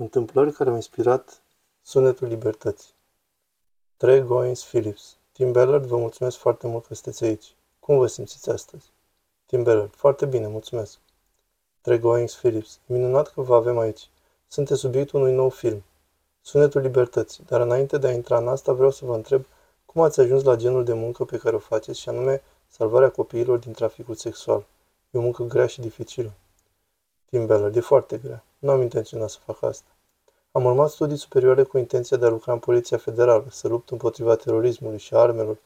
Întâmplări care au inspirat sunetul libertății. Trey Goins Phillips. Tim Ballard, vă mulțumesc foarte mult că sunteți aici. Cum vă simțiți astăzi? Tim Ballard. Foarte bine, mulțumesc. Trey Goins Phillips. Minunat că vă avem aici. Sunteți subiectul unui nou film. Sunetul libertății. Dar înainte de a intra în asta, vreau să vă întreb cum ați ajuns la genul de muncă pe care o faceți și anume salvarea copiilor din traficul sexual. E o muncă grea și dificilă. Tim Ballard. E foarte grea. Nu am intenționat să fac asta. Am urmat studii superioare cu intenția de a lucra în Poliția Federală, să lupt împotriva terorismului și armelor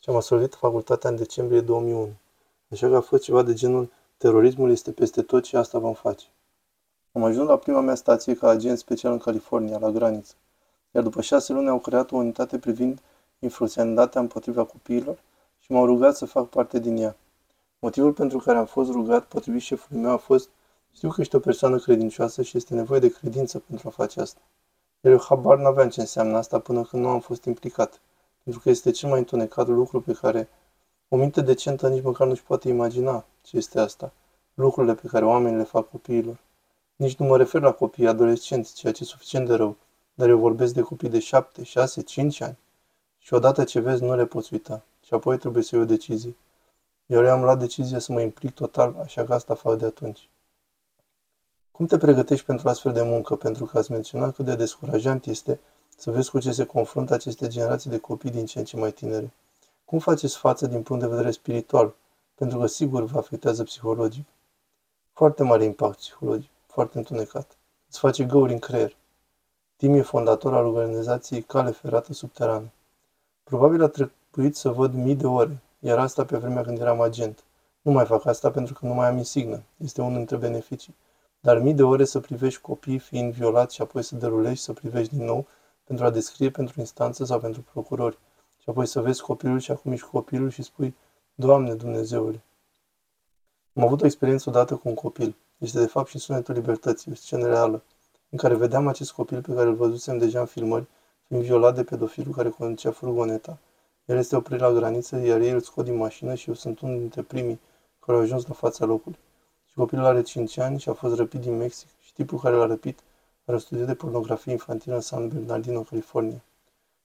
și am absolvit facultatea în decembrie 2001. Așa că a fost ceva de genul terorismul este peste tot și asta vom face. Am ajuns la prima mea stație ca agent special în California, la graniță. Iar după șase luni au creat o unitate privind influențanitatea împotriva copiilor și m-au rugat să fac parte din ea. Motivul pentru care am fost rugat, potrivit șefului meu, a fost știu că ești o persoană credincioasă și este nevoie de credință pentru a face asta. Iar eu habar n-aveam ce înseamnă asta până când nu am fost implicat, pentru că este cel mai întunecat lucru pe care o minte decentă nici măcar nu-și poate imagina ce este asta, lucrurile pe care oamenii le fac copiilor. Nici nu mă refer la copii adolescenți, ceea ce e suficient de rău, dar eu vorbesc de copii de șapte, șase, cinci ani. Și odată ce vezi, nu le poți uita. Și apoi trebuie să iei o decizie. Eu am luat decizia să mă implic total, așa că asta fac de atunci. Cum te pregătești pentru astfel de muncă? Pentru că ați menționat cât de descurajant este să vezi cu ce se confruntă aceste generații de copii din ce în ce mai tinere. Cum faceți față din punct de vedere spiritual? Pentru că sigur vă afectează psihologic. Foarte mare impact psihologic, foarte întunecat. Îți face găuri în creier. Tim e fondator al organizației Cale Ferată Subterană. Probabil a trebuit să văd mii de ore, iar asta pe vremea când eram agent. Nu mai fac asta pentru că nu mai am insignă. Este unul dintre beneficii dar mii de ore să privești copii fiind violați și apoi să derulești să privești din nou pentru a descrie pentru instanță sau pentru procurori. Și apoi să vezi copilul și acum ești copilul și spui, Doamne Dumnezeule. Am avut o experiență odată cu un copil. Este de fapt și sunetul libertății, o scenă reală, în care vedeam acest copil pe care îl văzusem deja în filmări, fiind violat de pedofilul care conducea furgoneta. El este oprit la graniță, iar ei îl scot din mașină și eu sunt unul dintre primii care au ajuns la fața locului. Copilul are 5 ani și a fost răpit din Mexic și tipul care l-a răpit are o studie de pornografie infantilă în San Bernardino, California.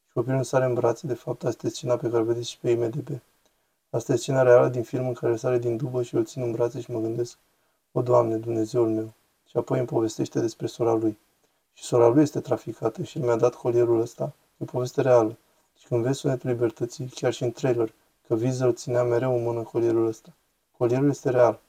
Și copilul îmi sare în brațe, de fapt asta este scena pe care o vedeți și pe IMDB. Asta e scena reală din film în care sare din dubă și îl țin în brațe și mă gândesc, o, Doamne, Dumnezeul meu. Și apoi îmi povestește despre sora lui. Și sora lui este traficată și mi-a dat colierul ăsta. E o poveste reală. Și când vezi sunetul libertății, chiar și în trailer, că îl ținea mereu în mână colierul ăsta. Colierul este real.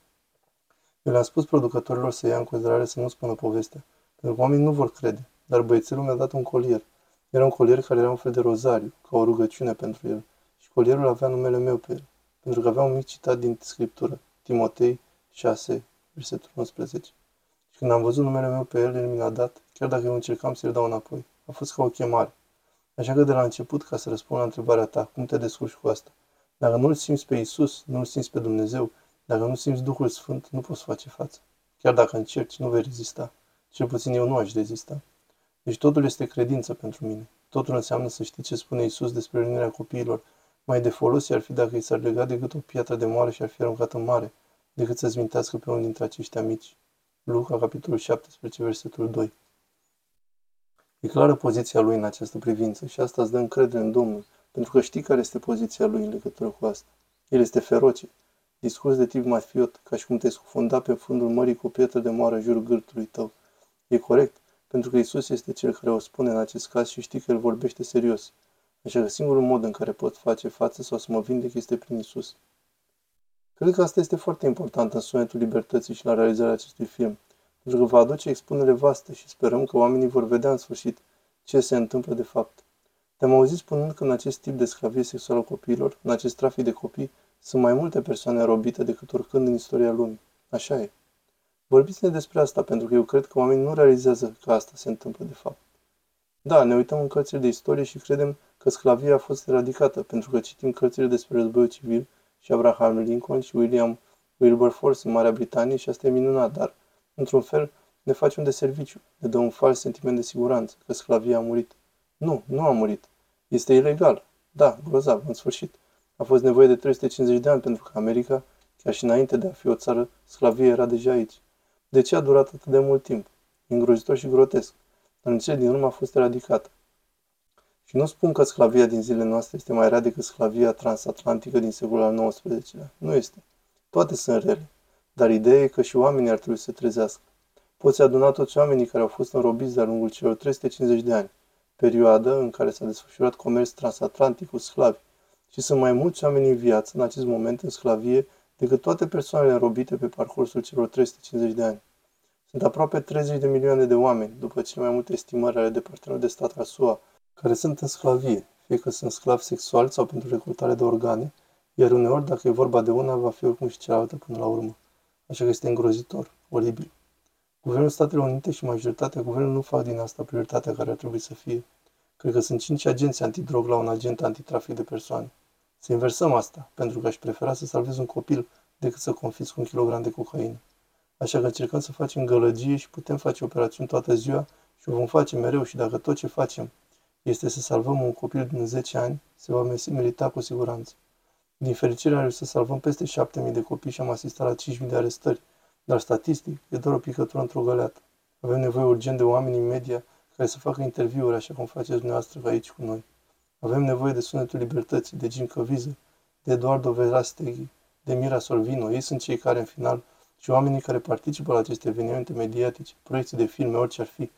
Eu le-am spus producătorilor să ia în considerare să nu spună povestea, pentru că oamenii nu vor crede, dar băiețelul mi-a dat un colier. Era un colier care era un fel de rozariu, ca o rugăciune pentru el, și colierul avea numele meu pe el, pentru că avea un mic citat din Scriptură, Timotei 6, versetul 11. Și când am văzut numele meu pe el, el mi l-a dat, chiar dacă eu încercam să-l dau înapoi. A fost ca o chemare. Așa că de la început, ca să răspund la întrebarea ta, cum te descurci cu asta? Dacă nu-L simți pe Isus, nu-L simți pe Dumnezeu, dacă nu simți Duhul Sfânt, nu poți face față. Chiar dacă încerci, nu vei rezista. Cel puțin eu nu aș rezista. Deci totul este credință pentru mine. Totul înseamnă să știi ce spune Isus despre rănirea copiilor. Mai de folos ar fi dacă i s-ar lega decât o piatră de moare și ar fi aruncat în mare, decât să-ți mintească pe unul dintre aceștia mici. Luca, capitolul 17, versetul 2. E clară poziția lui în această privință și asta îți dă încredere în Domnul, pentru că știi care este poziția lui în legătură cu asta. El este feroce, Discurs de tip mafiot, ca și cum te scufunda pe fundul mării cu o pietră de moară în jurul gârtului tău. E corect, pentru că Isus este cel care o spune în acest caz și știi că el vorbește serios. Așa că singurul mod în care pot face față sau să mă vindec este prin Isus. Cred că asta este foarte important în sunetul libertății și la realizarea acestui film, pentru că va aduce expunere vaste și sperăm că oamenii vor vedea în sfârșit ce se întâmplă de fapt. Te-am auzit spunând că în acest tip de sclavie sexuală a copiilor, în acest trafic de copii, sunt mai multe persoane robite decât oricând în istoria lumii. Așa e. Vorbiți-ne despre asta, pentru că eu cred că oamenii nu realizează că asta se întâmplă de fapt. Da, ne uităm în cărțile de istorie și credem că sclavia a fost eradicată, pentru că citim cărțile despre războiul civil și Abraham Lincoln și William Wilberforce în Marea Britanie și asta e minunat, dar, într-un fel, ne face un deserviciu, ne dă un fals sentiment de siguranță, că sclavia a murit. Nu, nu a murit. Este ilegal. Da, grozav, în sfârșit. A fost nevoie de 350 de ani pentru că America, chiar și înainte de a fi o țară, sclavie era deja aici. De ce a durat atât de mult timp? Îngrozitor și grotesc. dar în cele din urmă a fost eradicată. Și nu spun că sclavia din zilele noastre este mai rea decât sclavia transatlantică din secolul al XIX-lea. Nu este. Toate sunt rele. Dar ideea e că și oamenii ar trebui să se trezească. Poți aduna toți oamenii care au fost înrobiți de-a lungul celor 350 de ani, perioadă în care s-a desfășurat comerț transatlantic cu sclavi. Și sunt mai mulți oameni în viață în acest moment în sclavie decât toate persoanele înrobite pe parcursul celor 350 de ani. Sunt aproape 30 de milioane de oameni, după cele mai multe estimări ale Departamentului de Stat al SUA, care sunt în sclavie, fie că sunt sclavi sexuali sau pentru recrutare de organe, iar uneori, dacă e vorba de una, va fi oricum și cealaltă până la urmă. Așa că este îngrozitor, oribil. Guvernul Statelor Unite și majoritatea guvernului nu fac din asta prioritatea care ar trebui să fie. Cred că sunt cinci agenți antidrog la un agent antitrafic de persoane. Să inversăm asta, pentru că aș prefera să salvez un copil decât să confisc un kilogram de cocaină. Așa că încercăm să facem gălăgie și putem face operațiuni toată ziua și o vom face mereu și dacă tot ce facem este să salvăm un copil din 10 ani, se va merita cu siguranță. Din fericire am să salvăm peste 7.000 de copii și am asistat la 5.000 de arestări, dar statistic e doar o picătură într-o găleată. Avem nevoie urgent de oameni în media care să facă interviuri așa cum faceți dumneavoastră aici cu noi. Avem nevoie de sunetul libertății, de Jim Caviezel, de Eduardo Verasteghi, de Mira Sorvino. Ei sunt cei care, în final, și oamenii care participă la aceste evenimente mediatice, proiecții de filme, orice ar fi.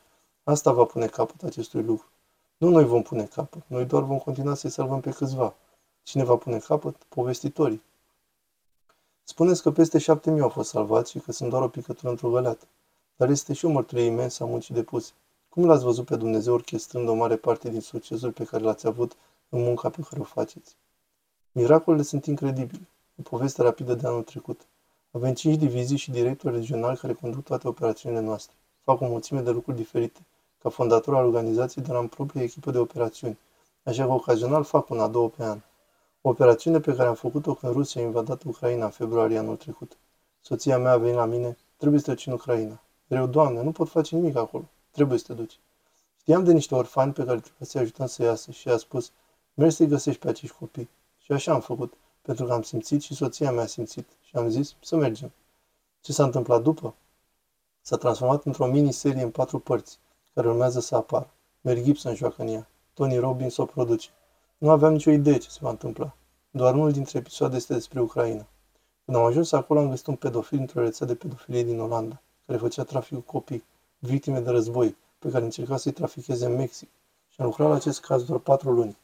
Asta va pune capăt acestui lucru. Nu noi vom pune capăt, noi doar vom continua să-i salvăm pe câțiva. Cine va pune capăt? Povestitorii. Spuneți că peste șapte mii au fost salvați și că sunt doar o picătură într-o găleată. Dar este și o mărturie imensă a muncii depuse. Cum l-ați văzut pe Dumnezeu orchestrând o mare parte din succesul pe care l-ați avut în munca pe care o faceți? Miracolele sunt incredibile. O poveste rapidă de anul trecut. Avem cinci divizii și directori regionali care conduc toate operațiunile noastre. Fac o mulțime de lucruri diferite. Ca fondator al organizației, dar am proprie echipă de operațiuni. Așa că ocazional fac una, două pe an. O operațiune pe care am făcut-o când Rusia a invadat Ucraina în februarie anul trecut. Soția mea a venit la mine, trebuie să treci în Ucraina. Mereu, Doamne, nu pot face nimic acolo, trebuie să te duci. Știam de niște orfani pe care trebuie să-i ajutăm să iasă și a spus, mergi să-i găsești pe acești copii. Și așa am făcut, pentru că am simțit și soția mea a simțit și am zis să mergem. Ce s-a întâmplat după? S-a transformat într-o miniserie în patru părți, care urmează să apară. Mel Gibson joacă în ea. Tony Robbins o produce. Nu aveam nicio idee ce se va întâmpla. Doar unul dintre episoade este despre Ucraina. Când am ajuns acolo, am găsit un pedofil într-o rețea de pedofilie din Olanda, care făcea trafic cu copii, victime de război, pe care încerca să-i traficheze în Mexic. Și am lucrat la acest caz doar patru luni.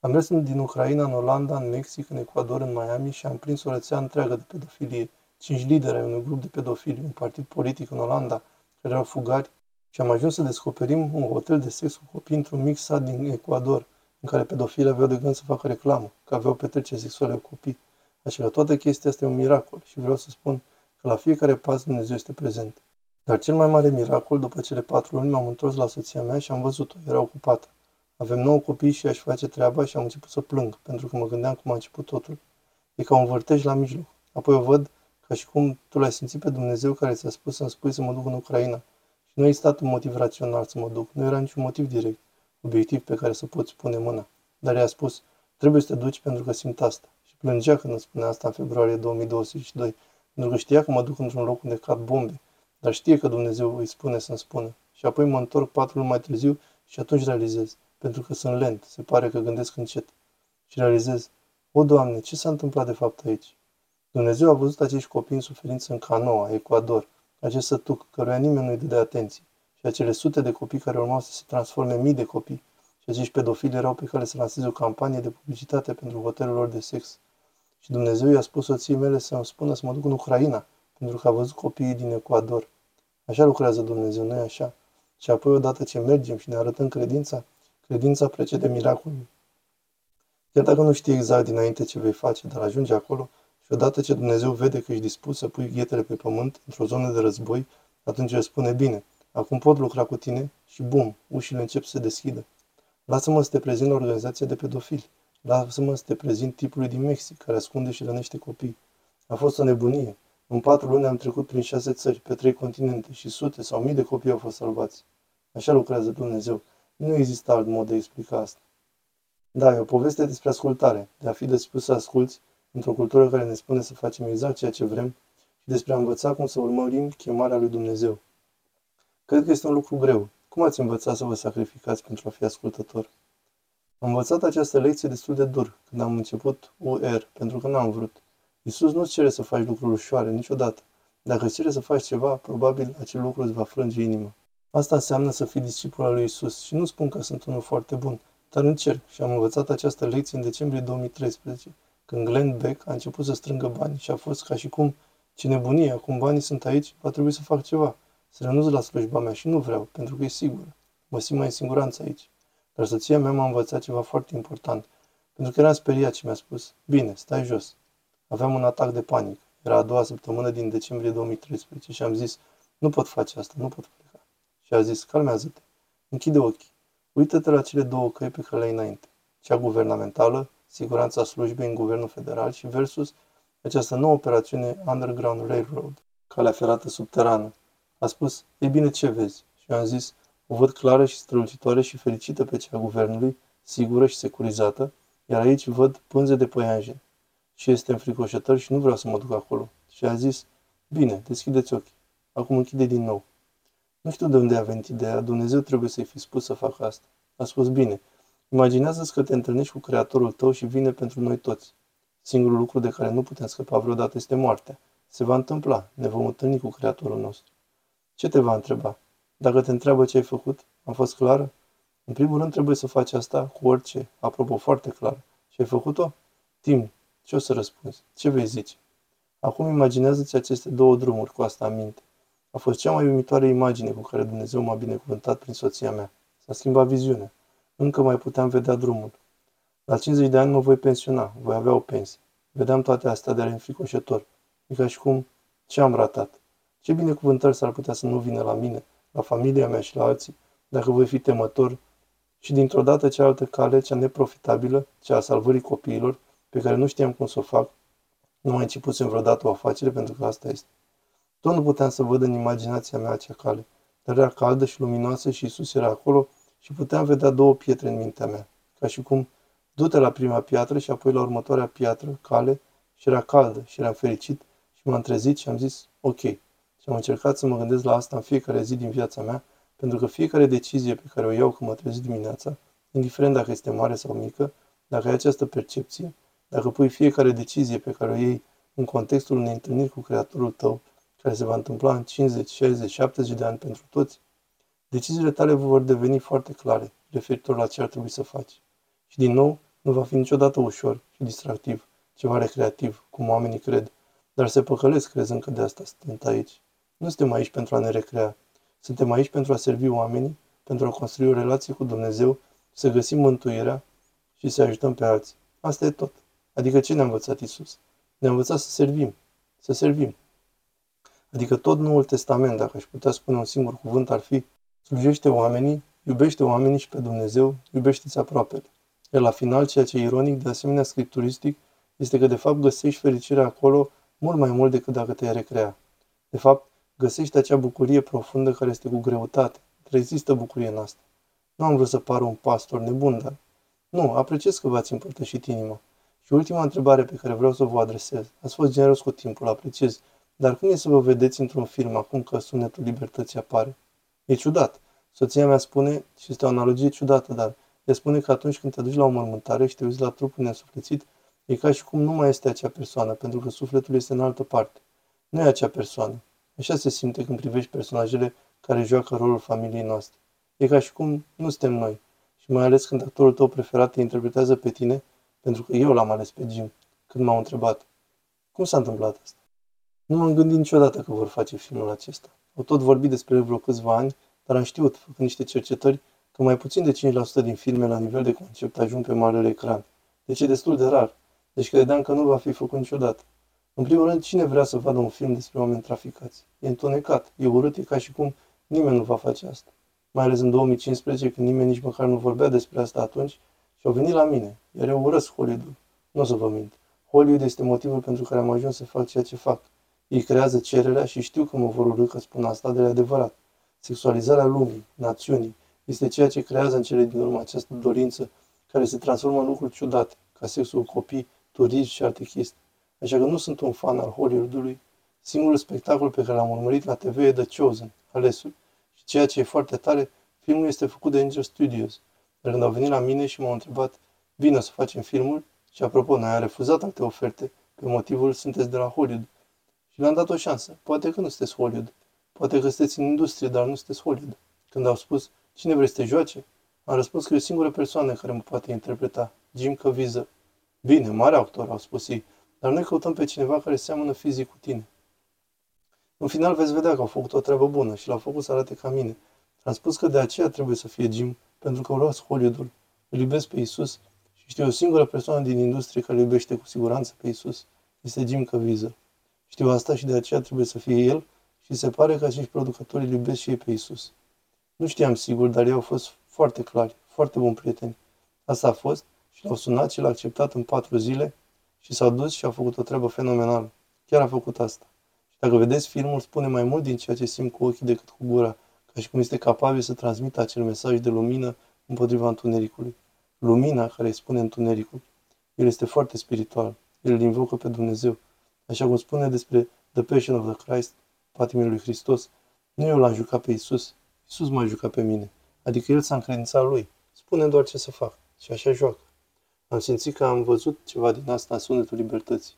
Am mers din Ucraina în Olanda, în Mexic, în Ecuador, în Miami și am prins o rețea întreagă de pedofilie, cinci lideri ai unui grup de pedofili, un partid politic în Olanda, care erau fugari, și am ajuns să descoperim un hotel de sex cu copii într-un mic sat din Ecuador, în care pedofilii aveau de gând să facă reclamă, că aveau petreceri sexuale cu copii. Așa că toată chestia asta e un miracol și vreau să spun că la fiecare pas Dumnezeu este prezent. Dar cel mai mare miracol, după cele patru luni, m-am întors la soția mea și am văzut-o, era ocupată. Avem nouă copii și aș face treaba și am început să plâng, pentru că mă gândeam cum a început totul. E ca un vârtej la mijloc. Apoi o văd ca și cum tu l-ai simțit pe Dumnezeu care ți-a spus să-mi spui să mă duc în Ucraina. Și nu a existat un motiv rațional să mă duc, nu era niciun motiv direct obiectiv pe care să poți pune mâna. Dar i-a spus, trebuie să te duci pentru că simt asta. Și plângea când îmi spunea asta în februarie 2022, pentru că știa că mă duc într-un loc unde cad bombe, dar știe că Dumnezeu îi spune să-mi spună. Și apoi mă întorc patru luni mai târziu și atunci realizez, pentru că sunt lent, se pare că gândesc încet. Și realizez, o, Doamne, ce s-a întâmplat de fapt aici? Dumnezeu a văzut acești copii în suferință în Canoa, Ecuador, acest sătuc, căruia nimeni nu-i de atenție și acele sute de copii care urmau să se transforme în mii de copii. Și acești pedofili erau pe care să lanseze o campanie de publicitate pentru hotelul lor de sex. Și Dumnezeu i-a spus soției mele să-mi spună să mă duc în Ucraina, pentru că a văzut copiii din Ecuador. Așa lucrează Dumnezeu, nu așa? Și apoi, odată ce mergem și ne arătăm credința, credința precede miracolul. Chiar dacă nu știi exact dinainte ce vei face, dar ajungi acolo și odată ce Dumnezeu vede că ești dispus să pui ghetele pe pământ într-o zonă de război, atunci îți spune, bine, Acum pot lucra cu tine și bum, ușile încep să se deschidă. Lasă-mă să te prezint la organizația de pedofili. Lasă-mă să te prezint tipului din Mexic care ascunde și rănește copii. A fost o nebunie. În patru luni am trecut prin șase țări, pe trei continente și sute sau mii de copii au fost salvați. Așa lucrează Dumnezeu. Nu există alt mod de a explica asta. Da, e o poveste despre ascultare, de a fi dispus să asculți într-o cultură care ne spune să facem exact ceea ce vrem și despre a învăța cum să urmărim chemarea lui Dumnezeu. Cred că este un lucru greu. Cum ați învățat să vă sacrificați pentru a fi ascultător? Am învățat această lecție destul de dur când am început UR, pentru că n-am vrut. Isus nu-ți cere să faci lucruri ușoare, niciodată. Dacă îți cere să faci ceva, probabil acel lucru îți va frânge inima. Asta înseamnă să fii discipul al lui Isus și nu spun că sunt unul foarte bun, dar încerc și am învățat această lecție în decembrie 2013, când Glenn Beck a început să strângă bani și a fost ca și cum, ce nebunie, acum banii sunt aici, va trebui să fac ceva, să renunț la slujba mea și nu vreau, pentru că e sigur. Mă simt mai în siguranță aici. Dar soția mea m-a învățat ceva foarte important, pentru că eram speriat și mi-a spus, bine, stai jos. Aveam un atac de panică. Era a doua săptămână din decembrie 2013 și am zis, nu pot face asta, nu pot pleca. Și a zis, calmează-te, închide ochii, uită-te la cele două căi pe care le ai înainte. Cea guvernamentală, siguranța slujbei în guvernul federal și versus această nouă operațiune Underground Railroad, calea ferată subterană. A spus, e bine ce vezi? Și eu am zis, o văd clară și strălucitoare și fericită pe cea a guvernului, sigură și securizată, iar aici văd pânze de păianjen. Și este înfricoșător și nu vreau să mă duc acolo. Și a zis, bine, deschideți ochii. Acum închide din nou. Nu știu de unde a venit ideea, Dumnezeu trebuie să-i fi spus să facă asta. A spus, bine, imaginează-ți că te întâlnești cu Creatorul tău și vine pentru noi toți. Singurul lucru de care nu putem scăpa vreodată este moartea. Se va întâmpla, ne vom întâlni cu Creatorul nostru. Ce te va întreba? Dacă te întreabă ce ai făcut, am fost clară? În primul rând trebuie să faci asta cu orice, apropo foarte clar. Și ai făcut-o? Tim, ce o să răspunzi? Ce vei zice? Acum imaginează-ți aceste două drumuri cu asta în minte. A fost cea mai uimitoare imagine cu care Dumnezeu m-a binecuvântat prin soția mea. S-a schimbat viziunea. Încă mai puteam vedea drumul. La 50 de ani mă voi pensiona, voi avea o pensie. Vedeam toate astea de înfricoșător. E ca și cum, ce am ratat? Ce binecuvântări s-ar putea să nu vină la mine la familia mea și la alții, dacă voi fi temător și dintr-o dată cealaltă cale, cea neprofitabilă, cea a salvării copiilor, pe care nu știam cum să o fac, nu mai începusem vreodată o afacere pentru că asta este. Tot nu puteam să văd în imaginația mea acea cale, dar era caldă și luminoasă și Isus era acolo și puteam vedea două pietre în mintea mea, ca și cum du-te la prima piatră și apoi la următoarea piatră, cale, și era caldă și eram fericit și m-am trezit și am zis, ok, și am încercat să mă gândesc la asta în fiecare zi din viața mea, pentru că fiecare decizie pe care o iau când mă trezesc dimineața, indiferent dacă este mare sau mică, dacă ai această percepție, dacă pui fiecare decizie pe care o iei în contextul unei întâlniri cu Creatorul tău, care se va întâmpla în 50, 60, 70 de ani pentru toți, deciziile tale vor deveni foarte clare referitor la ce ar trebui să faci. Și din nou, nu va fi niciodată ușor și distractiv, ceva recreativ, cum oamenii cred, dar se păcălesc crezând că de asta sunt aici. Nu suntem aici pentru a ne recrea. Suntem aici pentru a servi oamenii, pentru a construi o relație cu Dumnezeu, să găsim mântuirea și să ajutăm pe alții. Asta e tot. Adică ce ne-a învățat Isus? Ne-a învățat să servim. Să servim. Adică tot Noul Testament, dacă aș putea spune un singur cuvânt, ar fi slujește oamenii, iubește oamenii și pe Dumnezeu, iubește-ți aproapele. Iar la final, ceea ce e ironic, de asemenea scripturistic, este că de fapt găsești fericirea acolo mult mai mult decât dacă te-ai recrea. De fapt, Găsești acea bucurie profundă care este cu greutate. Rezistă bucurie în asta. Nu am vrut să pară un pastor nebun, dar... Nu, apreciez că v-ați împărtășit inima. Și ultima întrebare pe care vreau să vă adresez. Ați fost generos cu timpul, apreciez. Dar cum e să vă vedeți într-un film acum că sunetul libertății apare? E ciudat. Soția mea spune, și este o analogie ciudată, dar ea spune că atunci când te duci la o mormântare și te uiți la trupul neînsuflețit, e ca și cum nu mai este acea persoană, pentru că sufletul este în altă parte. Nu e acea persoană. Așa se simte când privești personajele care joacă rolul familiei noastre. E ca și cum nu suntem noi. Și mai ales când actorul tău preferat te interpretează pe tine, pentru că eu l-am ales pe Jim, când m-au întrebat. Cum s-a întâmplat asta? Nu m-am gândit niciodată că vor face filmul acesta. Au tot vorbit despre el vreo câțiva ani, dar am știut, făcând niște cercetări, că mai puțin de 5% din filme la nivel de concept ajung pe marele ecran. Deci e destul de rar. Deci credeam că nu va fi făcut niciodată. În primul rând, cine vrea să vadă un film despre oameni traficați? E întunecat, e urât, e ca și cum nimeni nu va face asta. Mai ales în 2015, când nimeni nici măcar nu vorbea despre asta atunci, și au venit la mine, iar eu urăsc Hollywood. Nu o să vă mint. Hollywood este motivul pentru care am ajuns să fac ceea ce fac. Ei creează cererea și știu că mă vor urâ că spun asta de adevărat. Sexualizarea lumii, națiunii, este ceea ce creează în cele din urmă această dorință care se transformă în lucruri ciudate, ca sexul copii, turism și alte chestii. Așa că nu sunt un fan al Hollywoodului. Singurul spectacol pe care l-am urmărit la TV e The Chosen, Alesul. Și ceea ce e foarte tare, Filmul este făcut de Angel Studios. Dar când au venit la mine și m-au întrebat, vină să facem filmul? Și apropo, noi am refuzat alte oferte pe motivul sunteți de la Hollywood. Și le-am dat o șansă. Poate că nu sunteți Hollywood. Poate că sunteți în industrie, dar nu sunteți Hollywood. Când au spus, cine vrei să te joace? Am răspuns că e o singură persoană care mă poate interpreta, Jim Caviezel. Bine, mare actor, au spus ei, dar noi căutăm pe cineva care seamănă fizic cu tine. În final veți vedea că au făcut o treabă bună și l-au făcut să arate ca mine. Am spus că de aceea trebuie să fie Jim, pentru că vreau Hollywoodul. Îl iubesc pe Isus și știu o singură persoană din industrie care îl iubește cu siguranță pe Isus. Este Jim Caviezel. Știu asta și de aceea trebuie să fie el și se pare că acești producători îl iubesc și ei pe Isus. Nu știam sigur, dar ei au fost foarte clari, foarte buni prieteni. Asta a fost și l-au sunat și l-a acceptat în patru zile și s-au dus și au făcut o treabă fenomenală. Chiar a făcut asta. Și dacă vedeți filmul, spune mai mult din ceea ce simt cu ochii decât cu gura, ca și cum este capabil să transmită acel mesaj de lumină împotriva întunericului. Lumina care îi spune întunericul. El este foarte spiritual. El îl invocă pe Dumnezeu. Așa cum spune despre The Passion of the Christ, patimile lui Hristos, nu eu l-am jucat pe Isus, Isus m-a jucat pe mine. Adică el s-a încredințat lui. Spune doar ce să fac. Și așa joacă. Am simțit că am văzut ceva din asta în sunetul libertății.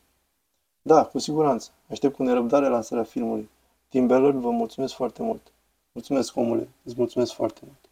Da, cu siguranță. Aștept cu nerăbdare lansarea filmului. Tim Ballard, vă mulțumesc foarte mult. Mulțumesc, omule. Îți mulțumesc foarte mult.